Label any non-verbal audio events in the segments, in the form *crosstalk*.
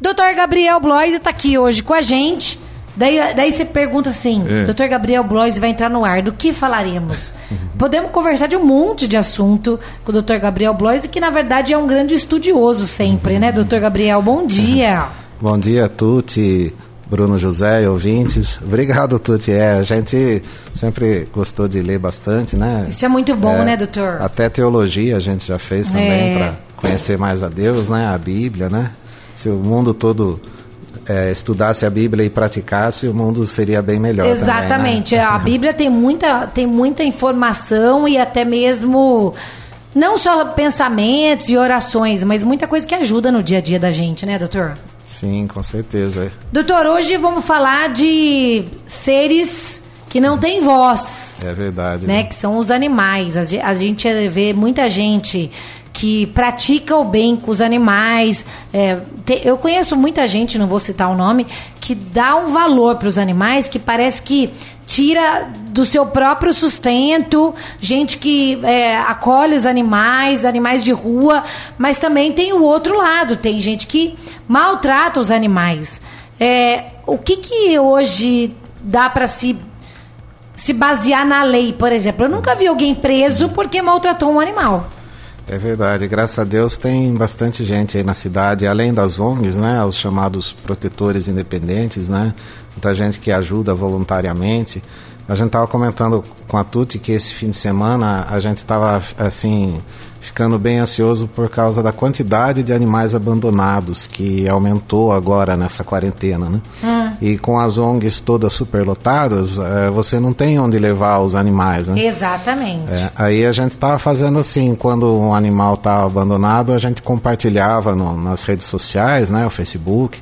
Doutor Gabriel Blois está aqui hoje com a gente. Daí, daí você pergunta assim, É. doutor Gabriel Blois vai entrar no ar, do que falaremos? *laughs* Podemos conversar de um monte de assunto com o doutor Gabriel Blois, que na verdade é um grande estudioso sempre, né, doutor Gabriel? Bom dia. *laughs* Bom dia, Tuti, Bruno José e ouvintes. Obrigado, Tuti. É, a gente sempre gostou de ler bastante, né? Isso é muito bom, né, doutor? Até teologia a gente já fez também É. para conhecer mais a Deus, né? A Bíblia, né? Se o mundo todo é, estudasse a Bíblia e praticasse, o mundo seria bem melhor. também, né? Exatamente. A *laughs* Bíblia tem muita, tem muita informação e até mesmo não só pensamentos e orações, mas muita coisa que ajuda no dia a dia da gente, né, doutor? Sim, com certeza. Doutor, hoje vamos falar de seres que não têm voz, É verdade. né? Que são os animais. A gente vê muita gente que pratica o bem com os animais. É, te- eu conheço muita gente, não vou citar o nome, que dá um valor para os animais que parece que tira do seu próprio sustento, gente que é, acolhe os animais, animais de rua, mas também tem o outro lado, tem gente que maltrata os animais. É, o que que hoje dá para se se basear na lei, por exemplo. Eu nunca vi alguém preso porque maltratou um animal. É verdade, graças a Deus tem bastante gente aí na cidade, além das ONGs, né, os chamados protetores independentes, né, muita gente que ajuda voluntariamente. A gente estava comentando com a Tuti que esse fim de semana a gente estava assim ficando bem ansioso por causa da quantidade de animais abandonados que aumentou agora nessa quarentena, né? E com as ONGs todas superlotadas, eh, você não tem onde levar os animais, né? Exatamente. É, aí a gente estava fazendo assim, quando um animal estava abandonado, a gente compartilhava no- nas redes sociais, né, o Facebook,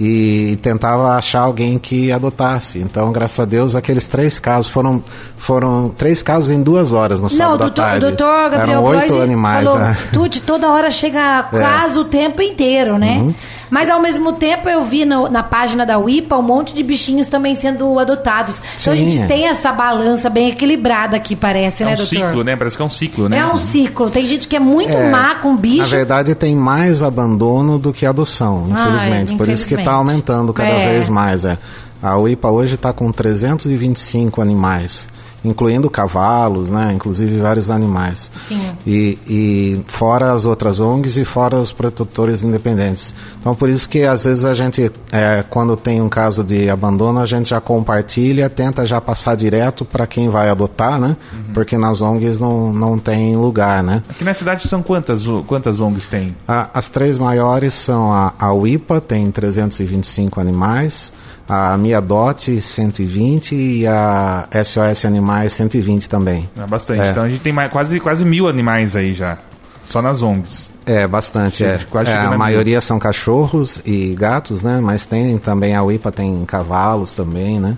e, tentava achar alguém que adotasse. Então, graças a Deus, aqueles três casos foram foram três casos em duas horas no Não, sábado doutor, o tarde. doutor Gabriel Eram oito animais. falou, né? Tuti, toda hora chega *laughs* quase o tempo inteiro, né? Uhum. Mas ao mesmo tempo eu vi no- na página da UIPA um monte de bichinhos também sendo adotados. Então a Sim, gente é. tem essa balança bem equilibrada aqui, parece, É né, um doutor? ciclo, né? Parece que é um ciclo, né? É um ciclo. Tem gente que é muito É, má com Na bicho. verdade, tem mais abandono do que adoção, Ai, infelizmente. Por isso que infelizmente. está aumentando cada É. vez mais. É. A UIPA hoje está com 325 animais, incluindo cavalos, né? inclusive vários animais. Sim. E, e fora as outras ONGs e fora os protetores independentes. Então, por isso que às vezes a gente, é, quando tem um caso de abandono, a gente já compartilha, tenta já passar direto para quem vai adotar, né? Porque nas ONGs não, não tem lugar, né? Aqui na cidade são quantas, quantas ONGs tem? A- as três maiores são a, a UIPA, tem 325 animais, a Miadote, 120 e a SOS Animais, 120 também. É bastante. É. Então a gente tem mais, quase, quase mil animais aí já. Só nas ONGs. É, bastante. É. Sim, quase É, a a maioria são cachorros e gatos, né? Mas tem também, a UIPA tem cavalos também, né?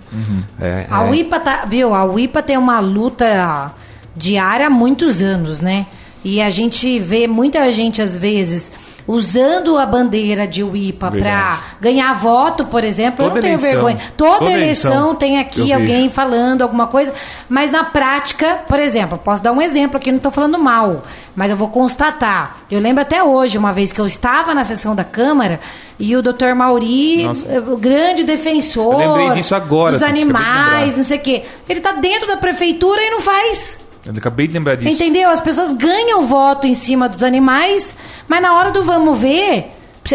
É, A é. UIPA tá, viu? A UIPA tem uma luta diária há muitos anos, né? E a gente vê muita gente às vezes usando a bandeira de UIPA para ganhar voto, por exemplo. eu Toda não tenho eleição. vergonha. Toda, Toda eleição, eleição tem aqui eu alguém vejo. falando alguma coisa, mas na prática, por exemplo, posso dar um exemplo aqui, não estou falando mal, mas eu vou constatar. Eu lembro até hoje, uma vez que eu estava na sessão da Câmara e o doutor Mauri, eh, o grande defensor Eu agora, dos animais, não sei o quê. Ele tá dentro da prefeitura e não faz. Eu acabei de lembrar disso. Entendeu? As pessoas ganham voto em cima dos animais, mas na hora do vamos ver,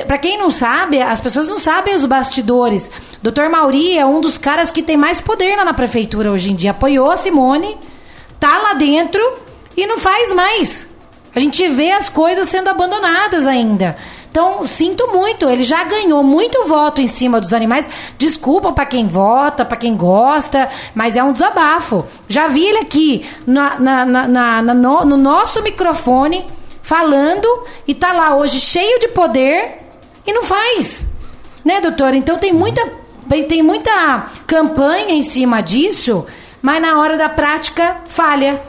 pra quem não sabe, as pessoas não sabem os bastidores. Dr. Mauri é um dos caras que tem mais poder lá na prefeitura hoje em dia. Apoiou a Simone, tá lá dentro e não faz mais. A gente vê as coisas sendo abandonadas ainda. Então, sinto muito, ele já ganhou muito voto em cima dos animais. Desculpa pra quem vota, pra quem gosta, mas é um desabafo. Já vi ele aqui na- na- na- no, no nosso microfone falando e tá lá hoje cheio de poder e não faz. Né, doutora? Então tem muita, tem muita campanha em cima disso, mas na hora da prática falha.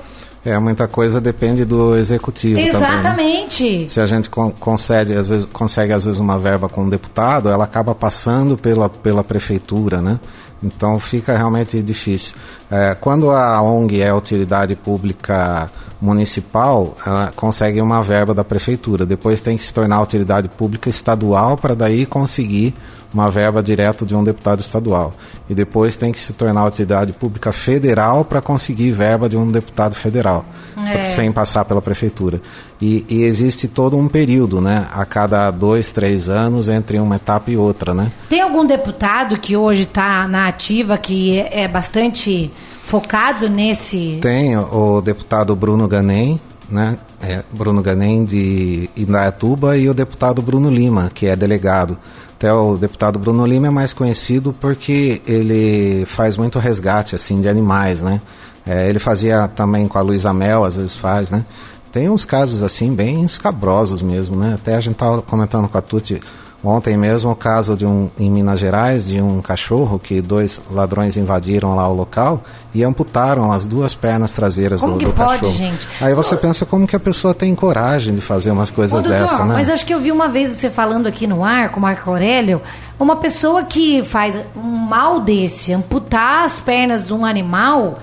É, muita coisa depende do executivo também. né? Exatamente. Se a gente con- concede, às vezes, consegue, às vezes, uma verba com um deputado, ela acaba passando pela, pela prefeitura, né? Então fica realmente difícil. É, quando a ONG é utilidade pública municipal, ela consegue uma verba da prefeitura. Depois tem que se tornar utilidade pública estadual para daí conseguir uma verba direto de um deputado estadual. E depois tem que se tornar utilidade pública federal para conseguir verba de um deputado federal, é. sem passar pela prefeitura. E, e, existe todo um período, né? A cada dois, três anos, entre uma etapa e outra, né? Tem algum deputado que hoje está na ativa que é bastante focado nesse. Tem o deputado Bruno Ganem, né? É, Bruno Ganem de Indaiatuba e o deputado Bruno Lima, que é delegado. Até o deputado Bruno Lima é mais conhecido porque ele faz muito resgate assim de animais, né? É, ele fazia também com a Luísa Mel, às vezes faz, né? Tem uns casos assim bem escabrosos mesmo, né? Até a gente estava comentando com a Tuti Ontem mesmo o caso de um em Minas Gerais de um cachorro que dois ladrões invadiram lá o local e amputaram as duas pernas traseiras como do, que do pode, cachorro. Gente? Aí você pensa como que a pessoa tem coragem de fazer umas coisas dessas, né? Mas acho que eu vi uma vez você falando aqui no ar com o Marco Aurélio, uma pessoa que faz um mal desse, amputar as pernas de um animal,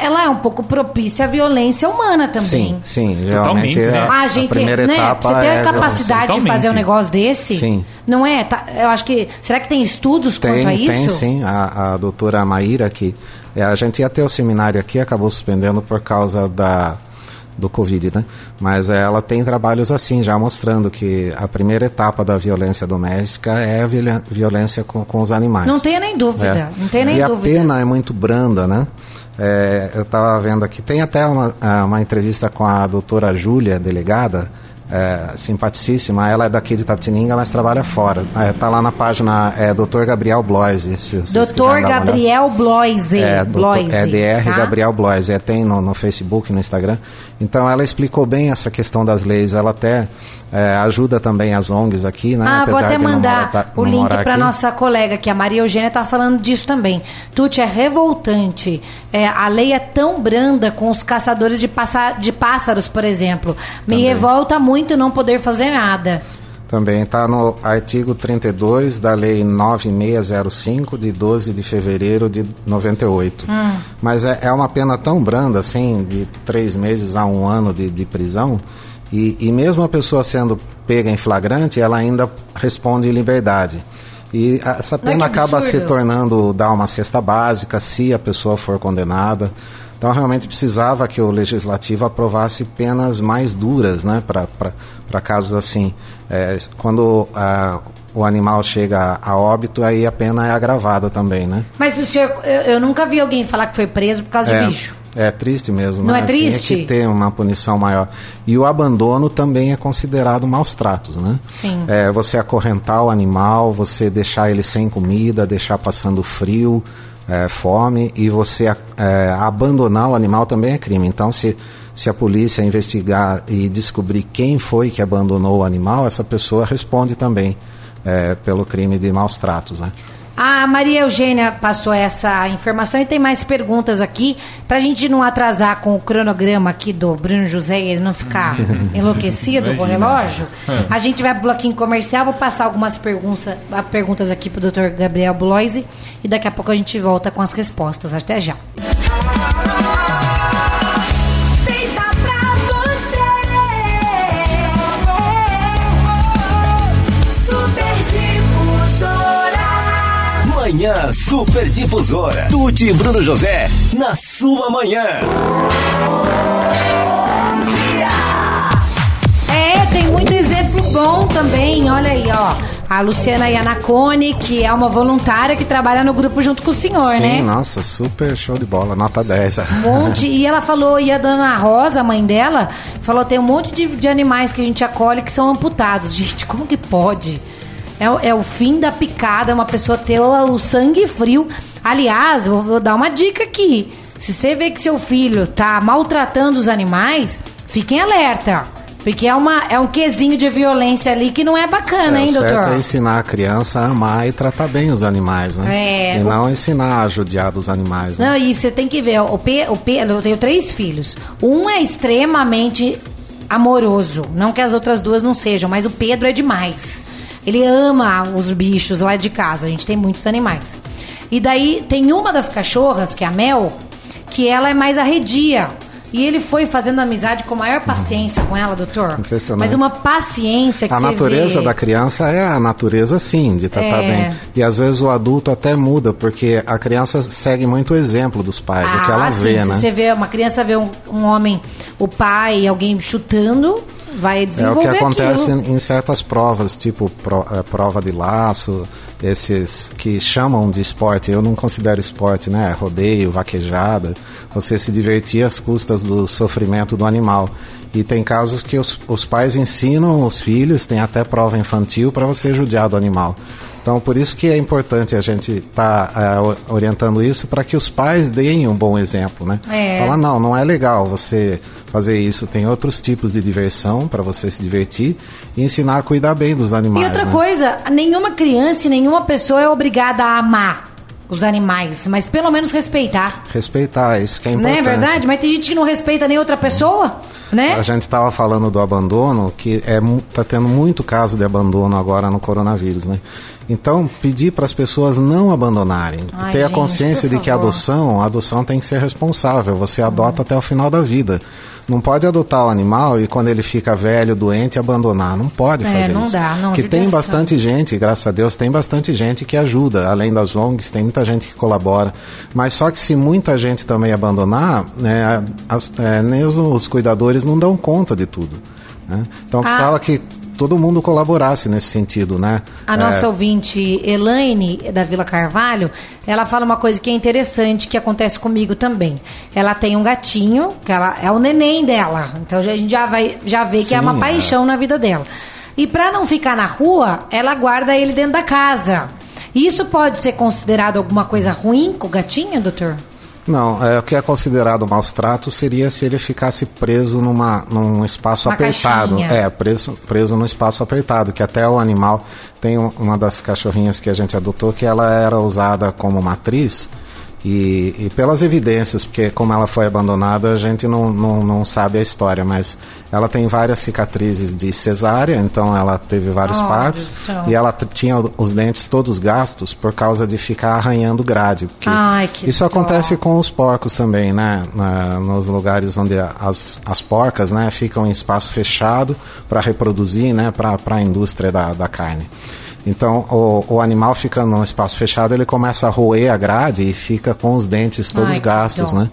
ela é um pouco propícia à violência humana também. Sim, sim. Realmente Totalmente, né? a, gente, a primeira né? etapa Você tem a é capacidade de fazer um negócio desse? Sim. Não é? Tá, eu acho que. Será que tem estudos tem, quanto a isso? Tem, sim. A, a doutora Maíra, que é, a gente ia ter o seminário aqui, acabou suspendendo por causa da do Covid, né? Mas é, ela tem trabalhos assim, já mostrando que a primeira etapa da violência doméstica é a violência com, com os animais. Não tenha nem dúvida, é. não tenha nem e dúvida. E a pena é muito branda, né? É, eu estava vendo aqui, tem até uma, é, uma entrevista com a doutora Júlia, delegada, é, simpaticíssima. Ela é daqui de Tapetininga, mas trabalha fora. Está é, lá na página é, Dr. Gabriel Bloise. Dr. Gabriel Bloise. É, Bloise, é DR tá? Gabriel Bloise. É, tem no, no Facebook, no Instagram. Então ela explicou bem essa questão das leis. Ela até é, ajuda também as ONGs aqui, né? Ah, Apesar vou até mandar morar, o link para nossa colega, que a Maria Eugênia está falando disso também. Tuti, é revoltante. É, a lei é tão branda com os caçadores de, passa, de pássaros, por exemplo. Me Também. revolta muito não poder fazer nada. Também está no artigo 32 da Lei 9605, de 12 de fevereiro de 98. Hum. Mas é, é uma pena tão branda, assim, de três meses a um ano de, de prisão, e, e mesmo a pessoa sendo pega em flagrante, ela ainda responde em liberdade. E essa pena acaba se tornando dar uma cesta básica se a pessoa for condenada. Então realmente precisava que o legislativo aprovasse penas mais duras, né, para casos assim. É, quando a, o animal chega a, a, óbito, aí a pena é agravada também, né? Mas o senhor, eu, eu nunca vi alguém falar que foi preso por causa é, de bicho. É triste mesmo. Não né? é triste? Tinha que ter uma punição maior. E o abandono também é considerado maus tratos, né? Sim. É, você acorrentar o animal, você deixar ele sem comida, deixar passando frio, é, fome, e você é, abandonar o animal também é crime. Então, se, se a polícia investigar e descobrir quem foi que abandonou o animal, essa pessoa responde também é, pelo crime de maus tratos, né? A Maria Eugênia passou essa informação e tem mais perguntas aqui. Para a gente não atrasar com o cronograma aqui do Bruno José e ele não ficar *laughs* enlouquecido com o relógio, a gente vai para o bloquinho comercial. Vou passar algumas perguntas, perguntas aqui para o Dr. Gabriel Bloise e daqui a pouco a gente volta com as respostas. Até já. Manhã Super Difusora. Tuti e Bruno José, na sua manhã. É, tem muito exemplo bom também. Olha aí, ó. A Luciana Ianacone, que é uma voluntária que trabalha no grupo junto com o senhor, Sim, né? nossa, super show de bola, nota 10. Um monte. e ela falou, e a dona Rosa, a mãe dela, falou: tem um monte de, de animais que a gente acolhe que são amputados. Gente, como que pode? É, é, o fim da picada, uma pessoa ter o, o sangue frio. Aliás, vou, vou, dar uma dica aqui. Se você vê que seu filho tá maltratando os animais, fiquem alerta. Porque é, uma, é um quesinho de violência ali que não é bacana, é, hein, o certo doutor? é ensinar a criança a amar e tratar bem os animais, né? É, e não ensinar a judiar dos animais, né? Não, e você tem que ver, o P, o P, eu tenho três filhos. Um é extremamente amoroso. Não que as outras duas não sejam, mas o Pedro é demais. Ele ama os bichos lá de casa. A gente tem muitos animais. E daí tem uma das cachorras, que é a Mel, que ela é mais arredia. E ele foi fazendo amizade com maior paciência com ela, doutor. Impressionante. Mas uma paciência que A natureza vê. da criança é a natureza, sim, de tratar É. bem. E às vezes o adulto até muda, porque a criança segue muito o exemplo dos pais, o que ela Ah, sim, vê, se né? você vê uma criança vê um, um homem, o pai, alguém chutando, vai É o desenvolver que acontece em, em certas provas, tipo pro- eh, prova de laço, esses que chamam de esporte. Eu não considero esporte, né? Rodeio, vaquejada. Você se divertir às custas do sofrimento do animal. E tem casos que os, os pais ensinam os filhos, tem até prova infantil para você judiar do animal. Então, por isso que é importante a gente estar orientando isso para que os pais deem um bom exemplo, né? É. Falar, não, não é legal você fazer isso. Tem outros tipos de diversão para você se divertir e ensinar a cuidar bem dos animais. E outra né? coisa, nenhuma criança e nenhuma pessoa é obrigada a amar os animais, mas pelo menos respeitar. Respeitar, isso que é Não importante. é verdade? Mas tem gente que não respeita nem outra pessoa, né? A gente estava falando do abandono, que é tá tendo muito caso de abandono agora no coronavírus, né? Então, pedir para as pessoas não abandonarem, Ai, ter a gente, consciência por de que a adoção, a adoção tem que ser responsável. Você adota até o final da vida. Não pode adotar o animal e quando ele fica velho, doente, abandonar. Não pode É, fazer não isso. dá, não, que tem bastante gente, graças a Deus, tem bastante gente que ajuda. Além das ONGs, tem muita gente que colabora. Mas só que se muita gente também abandonar, né, as- é, nem os, os cuidadores não dão conta de tudo. né? Então Ah. precisava que todo mundo colaborasse nesse sentido, né? A É, nossa ouvinte Elaine, da Vila Carvalho, ela fala uma coisa que é interessante, que acontece comigo também. Ela tem um gatinho, que ela é o neném dela. Então a gente já, vai, já vê que é Sim, uma é. paixão na vida dela. E para não ficar na rua, ela guarda ele dentro da casa. Isso pode ser considerado alguma coisa ruim com o gatinho, doutor? Não, é, o que é considerado maus tratos seria se ele ficasse preso numa, num espaço Uma apertado. caixinha. É, preso, preso num espaço apertado, que até o animal tem um- uma das cachorrinhas que a gente adotou que ela era usada como matriz. E, e pelas evidências, porque como ela foi abandonada, a gente não, não, não sabe a história, mas ela tem várias cicatrizes de cesárea, então ela teve vários Oh, partos. E ela tinha os dentes todos gastos por causa de ficar arranhando grade. Ai, isso dó. acontece com os porcos também, né? Na- nos lugares onde as, as porcas né, ficam em espaço fechado para reproduzir, né? Para a indústria da, da carne. Então, o, o animal ficando num espaço fechado, ele começa a roer a grade e fica com os dentes todos Ai, gastos, né?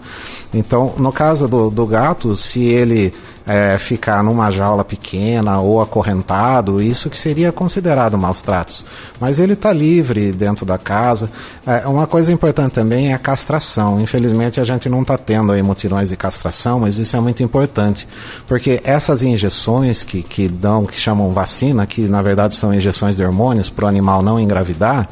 Então, no caso do, do gato, se ele é, ficar numa jaula pequena ou acorrentado, isso que seria considerado maus tratos. Mas ele está livre dentro da casa. É, uma coisa importante também é a castração. Infelizmente, a gente não está tendo aí mutirões de castração, mas isso é muito importante. Porque essas injeções que, que dão, que chamam vacina, que na verdade são injeções de hormônios para o animal não engravidar,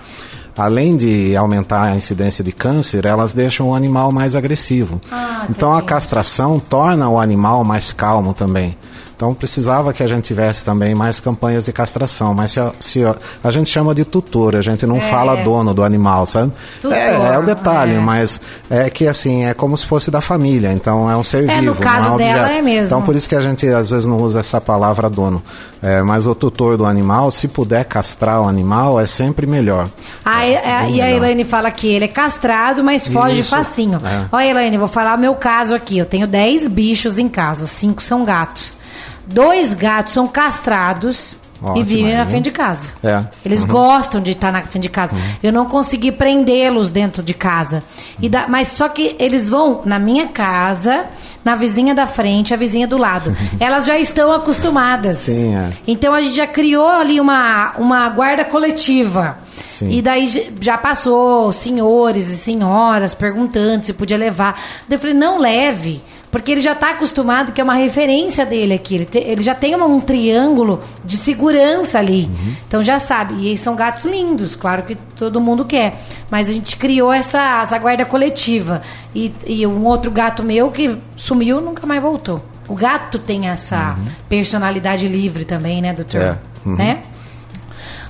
além de aumentar a incidência de câncer, elas deixam o animal mais agressivo. Ah, então a castração torna o animal mais calmo também. Então precisava que a gente tivesse também mais campanhas de castração, mas se a, se a, a gente chama de tutor, a gente não É. fala dono do animal, sabe? Tutor, é, é o detalhe, é. mas é que assim, é como se fosse da família, então é um ser É, no vivo. caso não é um dela, objeto. é mesmo. Então por isso que a gente às vezes não usa essa palavra dono. É, mas o tutor do animal, se puder castrar o animal, é sempre melhor. Ah, e- e a melhor. Elaine fala que ele é castrado, mas foge Isso, facinho. Olha, Elaine, vou falar o meu caso aqui. Eu tenho 10 bichos em casa, cinco são gatos. Dois gatos são castrados e Ótimo, vivem na frente de casa. É. Eles gostam de estar na frente de casa. Eu não consegui prendê-los dentro de casa. E da- mas só que eles vão na minha casa, na vizinha da frente, a vizinha do lado. *laughs* Elas já estão acostumadas. Sim, é. Então a gente já criou ali uma, uma guarda coletiva. Sim. E daí já passou senhores e senhoras perguntando se podia levar. Daí eu falei, não leve. Porque ele já está acostumado, que é uma referência dele aqui. Ele, te- ele já tem uma- um triângulo de segurança ali. Uhum. Então já sabe. E são gatos lindos, claro que todo mundo quer. Mas a gente criou essa, essa guarda coletiva. E, e um outro gato meu que sumiu nunca mais voltou. O gato tem essa personalidade livre também, né, doutor? É. Uhum. Né?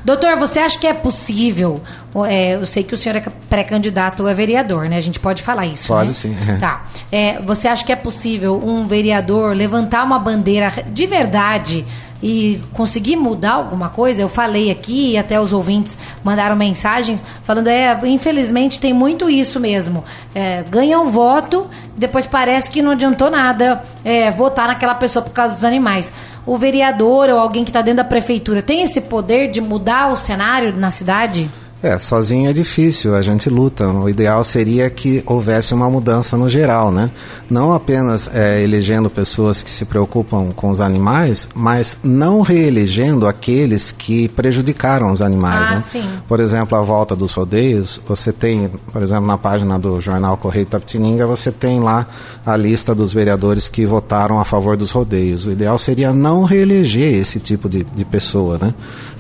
Doutor, você acha que é possível? é, eu sei que o senhor é pré-candidato a vereador, né? A gente pode falar isso. Pode né? sim. *laughs* Tá. É, você acha que é possível um vereador levantar uma bandeira de verdade? e conseguir mudar alguma coisa, eu falei aqui e até os ouvintes mandaram mensagens falando, é, infelizmente tem muito isso mesmo. É, ganha um voto, depois parece que não adiantou nada é, votar naquela pessoa por causa dos animais. O vereador ou alguém que está dentro da prefeitura tem esse poder de mudar o cenário na cidade? É, sozinho é difícil, a gente luta. O ideal seria que houvesse uma mudança no geral, né? Não apenas é, elegendo pessoas que se preocupam com os animais, mas não reelegendo aqueles que prejudicaram os animais. Ah, né? sim. Por exemplo, a volta dos rodeios, você tem, por exemplo, na página do jornal Correio Tapetininga, você tem lá a lista dos vereadores que votaram a favor dos rodeios. O ideal seria não reeleger esse tipo de, de pessoa, né?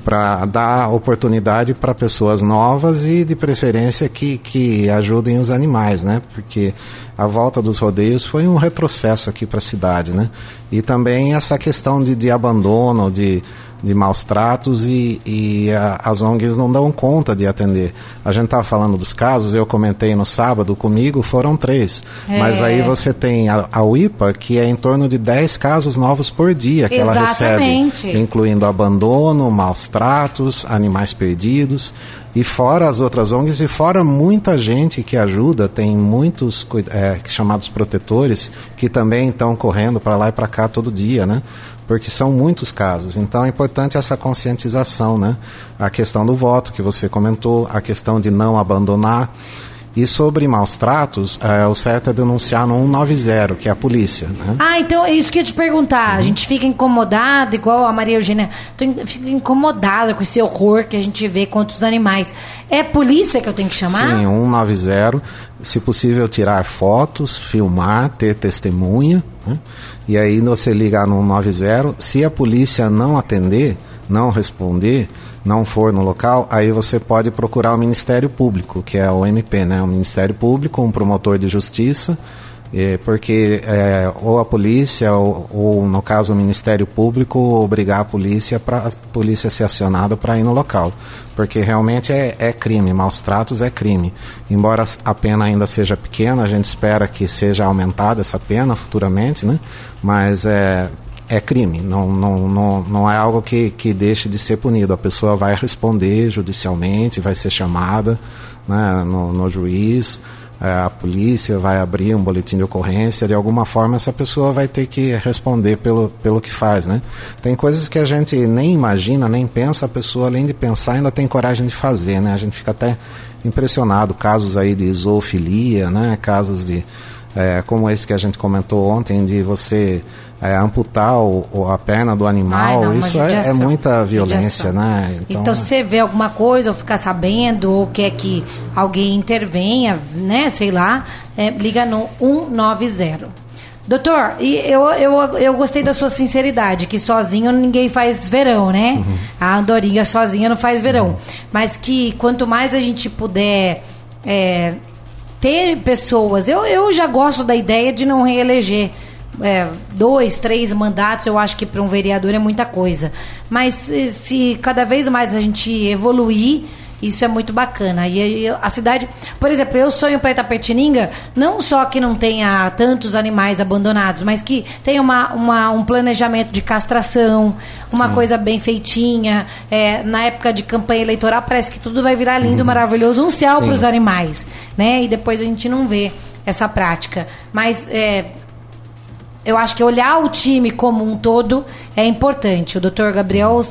Para dar oportunidade para pessoas novas e de preferência que, que ajudem os animais, né? Porque a volta dos rodeios foi um retrocesso aqui para a cidade, né? E também essa questão de, de abandono, de de maus tratos e, e a, as ONGs não dão conta de atender. A gente estava falando dos casos, eu comentei no sábado comigo, foram três. É. Mas aí você tem a, a UIPA, que é em torno de 10 casos novos por dia que ela Exatamente. recebe, incluindo abandono, maus tratos, animais perdidos. E fora as outras ONGs e fora muita gente que ajuda, tem muitos é, chamados protetores que também estão correndo para lá e para cá todo dia, né? Porque são muitos casos. Então é importante essa conscientização, né? A questão do voto que você comentou, a questão de não abandonar. E sobre maus tratos, é, o certo é denunciar no 190, que é a polícia. Né? Ah, então é isso que eu ia te perguntar. Uhum. A gente fica incomodado, igual a Maria Eugênia. Tô fico incomodada com esse horror que a gente vê contra os animais. É polícia que eu tenho que chamar? Sim, 190. Se possível, tirar fotos, filmar, ter testemunha. Né? E aí você ligar no 190. Se a polícia não atender, não responder, não for no local, aí você pode procurar o Ministério Público, que é o MP, né? O Ministério Público, um promotor de justiça. porque eh, ou a polícia ou, ou, no caso o Ministério Público obrigar a polícia para a polícia ser acionada para ir no local porque realmente é, é crime maus tratos é crime embora a pena ainda seja pequena a gente espera que seja aumentada essa pena futuramente né mas é é crime, não, não, não, não é algo que, que deixe de ser punido. A pessoa vai responder judicialmente, vai ser chamada né, no, no juiz, é, a polícia vai abrir um boletim de ocorrência, de alguma forma essa pessoa vai ter que responder pelo, pelo que faz. Né? Tem coisas que a gente nem imagina, nem pensa, a pessoa além de pensar ainda tem coragem de fazer. Né? A gente fica até impressionado, casos aí de zoofilia, né? casos de é, como esse que a gente comentou ontem, de você é, amputar o, o- a perna do animal, Ai, não, isso é, é muita violência, Judiação. né? Então, se você vê alguma coisa, ou ficar sabendo, ou quer que alguém intervenha, né, sei lá, é, liga no 190. Doutor, e eu, eu, eu gostei da sua sinceridade, que sozinho ninguém faz verão, né? Uhum. A andorinha sozinha não faz verão. Mas que quanto mais a gente puder é, ter pessoas. Eu, eu já gosto da ideia de não reeleger. é, dois, três mandatos, eu acho que para um vereador é muita coisa. Mas se, se cada vez mais a gente evoluir, isso é muito bacana. E a cidade, por exemplo, eu sonho para Itapetininga, não só que não tenha tantos animais abandonados, mas que tenha uma, uma- um planejamento de castração, uma coisa bem feitinha. É, na época de campanha eleitoral, parece que tudo vai virar lindo, maravilhoso, um céu Sim. para os animais, né? E depois a gente não vê essa prática. Mas é, eu acho que olhar o time como um todo é importante. O doutor Gabriel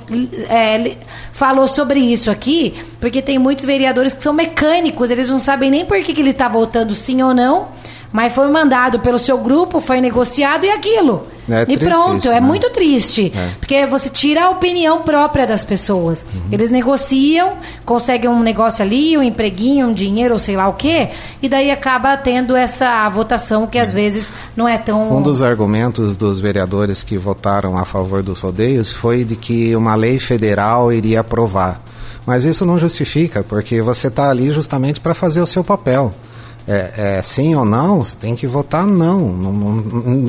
é, falou sobre isso aqui, porque tem muitos vereadores que são mecânicos, eles não sabem nem por que, que ele está votando sim ou não, mas foi mandado pelo seu grupo, foi negociado e aquilo. É e pronto, isso, é né? muito triste. É. Porque você tira a opinião própria das pessoas. Eles negociam, conseguem um negócio ali, um empreguinho, um dinheiro, ou sei lá o quê, e daí acaba tendo essa votação que às vezes não é tão. Um dos argumentos dos vereadores que votaram a favor dos rodeios foi de que uma lei federal iria aprovar. Mas isso não justifica, porque você está ali justamente para fazer o seu papel. É, é, sim ou não, você tem que votar não.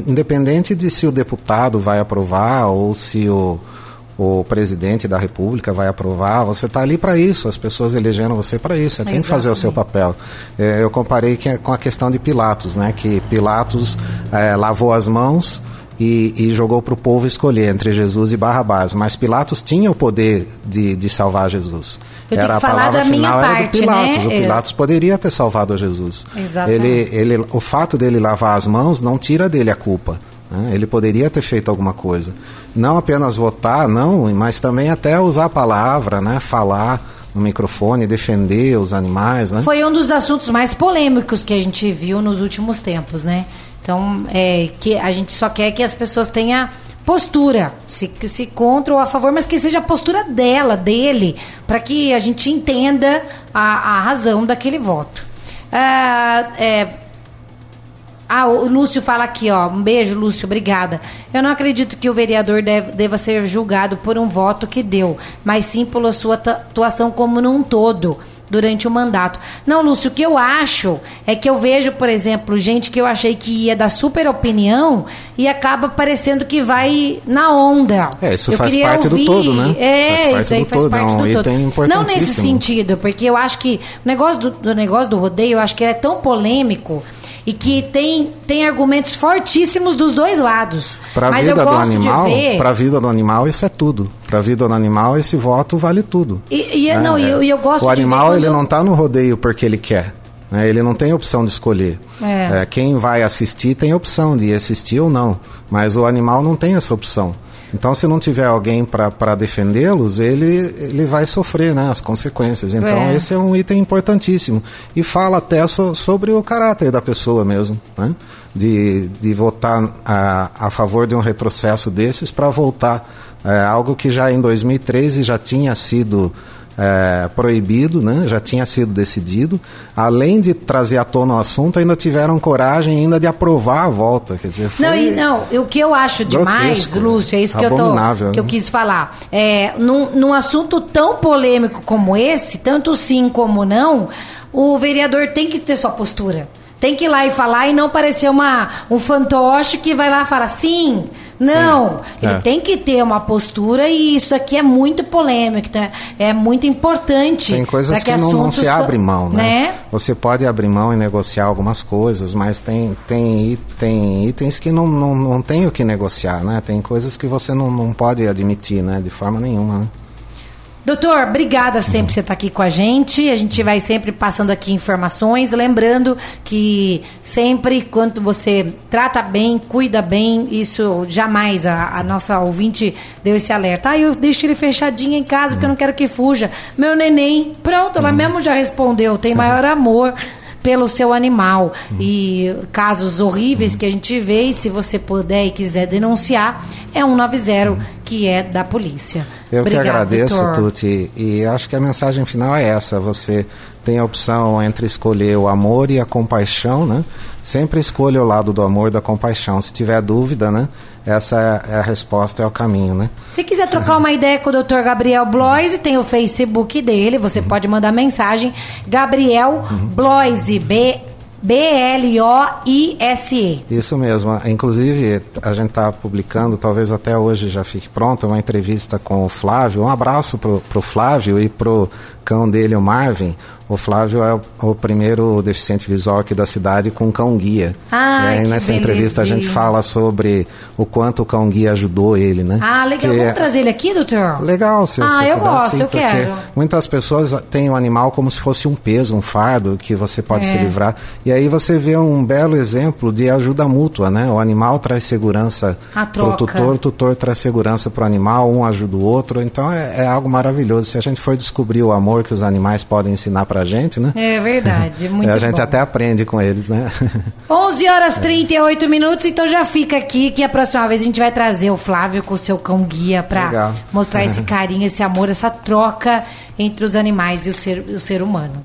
Independente de se o deputado vai aprovar ou se o, o presidente da República vai aprovar. Você está ali para isso, as pessoas elegeram você para isso. Você tem que fazer o seu papel. É, eu comparei que, com a questão de Pilatos, né? Que Pilatos é, lavou as mãos e, e jogou para o povo escolher entre Jesus e Barrabás. Mas Pilatos tinha o poder de, de salvar Jesus. Eu era tenho que a falar palavra da minha final era do parte, Pilatos. né? O Eu- Pilatos poderia ter salvado Jesus. Exatamente. Ele, ele, o fato dele lavar as mãos não tira dele a culpa. né? Ele poderia ter feito alguma coisa. Não apenas votar, não, mas também até usar a palavra, né? falar no microfone, defender os animais. Né? Foi um dos assuntos mais polêmicos que a gente viu nos últimos tempos, né? Então, é, que a gente só quer que as pessoas tenham postura, se, se contra ou a favor, mas que seja a postura dela, dele, para que a gente entenda a, a razão daquele voto. Ah, é, ah, o Lúcio fala aqui, ó. Um beijo, Lúcio, obrigada. Eu não acredito que o vereador deve- deva ser julgado por um voto que deu, mas sim pela sua atuação como num todo durante o mandato. Não, Lúcio, o que eu acho é que eu vejo, por exemplo, gente que eu achei que ia dar super opinião e acaba parecendo que vai na onda. É, isso Eu faz parte do ouvir- todo, né? É, isso aí do faz todo, parte é um do todo. Não nesse sentido, porque eu acho que o negócio do, do negócio do rodeio, eu acho que ele é tão polêmico e que tem, tem argumentos fortíssimos dos dois lados. Para a vida do animal, ver. para a vida do animal isso é tudo. Para a vida do animal esse voto vale tudo. E, e- né? não, e eu, eu gosto o animal ele não está no rodeio porque ele quer. né? Ele não tem opção de escolher. É. É, quem vai assistir tem opção de assistir ou não. Mas o animal não tem essa opção. Então, se não tiver alguém para defendê-los, ele, ele vai sofrer né, as consequências. Então, É. esse é um item importantíssimo. E fala até so- sobre o caráter da pessoa mesmo. Né? De, de votar a, a favor de um retrocesso desses para voltar. É, algo que já em 2013 já tinha sido é, proibido, né? já tinha sido decidido. Além de trazer à tona o assunto, ainda tiveram coragem ainda de aprovar a volta. Quer dizer, foi Não, e não, o que eu acho demais, grotesco, Lúcio, é isso que eu, tô, abominável, que eu né? quis falar. É, num, num assunto tão polêmico como esse, tanto sim como não, o vereador tem que ter sua postura. Tem que ir lá e falar e não parecer uma, um fantoche que vai lá e fala sim, não. Ele É. tem que ter uma postura e isso daqui é muito polêmico, tá? é muito importante. Tem coisas pra que, não, não se abre mão, né? né? Você pode abrir mão e negociar algumas coisas, mas tem, tem, tem itens que não, não, não tem o que negociar, né? Tem coisas que você não, não pode admitir, né? De forma nenhuma, né? Doutor, obrigada sempre por você estar aqui com a gente. A gente vai sempre passando aqui informações. Lembrando que sempre, quando você trata bem, cuida bem, isso jamais a, a nossa ouvinte deu esse alerta. Ah, eu deixo ele fechadinho em casa porque eu não quero que fuja. Meu neném, pronto, ela mesmo já respondeu, tem maior amor pelo seu animal. E casos horríveis que a gente vê, e se você puder e quiser denunciar, é 190, que é da polícia. Eu Obrigada, que agradeço, doutor. Tuti, e acho que a mensagem final é essa: você tem a opção entre escolher o amor e a compaixão, né? Sempre escolha o lado do amor e da compaixão. Se tiver dúvida, né? Essa é a resposta, é o caminho, né? Se quiser trocar uma ideia com o Dr. Gabriel Bloise, tem o Facebook dele, você pode mandar mensagem. Gabriel Bloise, B B-L-O-I-S-E. Isso mesmo. Inclusive, a gente está publicando, talvez até hoje já fique pronta, uma entrevista com o Flávio. Um abraço pro, pro Flávio e pro cão dele, o Marvin. O Flávio é o, o primeiro deficiente visual aqui da cidade com cão guia. E que nessa entrevista a gente belezinha. fala sobre o quanto o cão guia ajudou ele, né? Ah, legal. Que Vamos é- trazer ele aqui, doutor? Legal, se Ah, eu puder, gosto, sim, eu quero. Muitas pessoas têm o animal como se fosse um peso, um fardo que você pode É. se livrar. E aí você vê um belo exemplo de ajuda mútua, né? O animal traz segurança para o tutor, o tutor traz segurança para o animal, um ajuda o outro. Então é, é algo maravilhoso. Se a gente for descobrir o amor que os animais podem ensinar para a gente, né? É verdade, *laughs* muito a gente bom. até aprende com eles, né? *laughs* 11 horas 38 minutos, então já fica aqui que a próxima vez a gente vai trazer o Flávio com o seu cão guia pra Legal. mostrar esse *laughs* carinho, esse amor, essa troca entre os animais e o ser, o ser humano.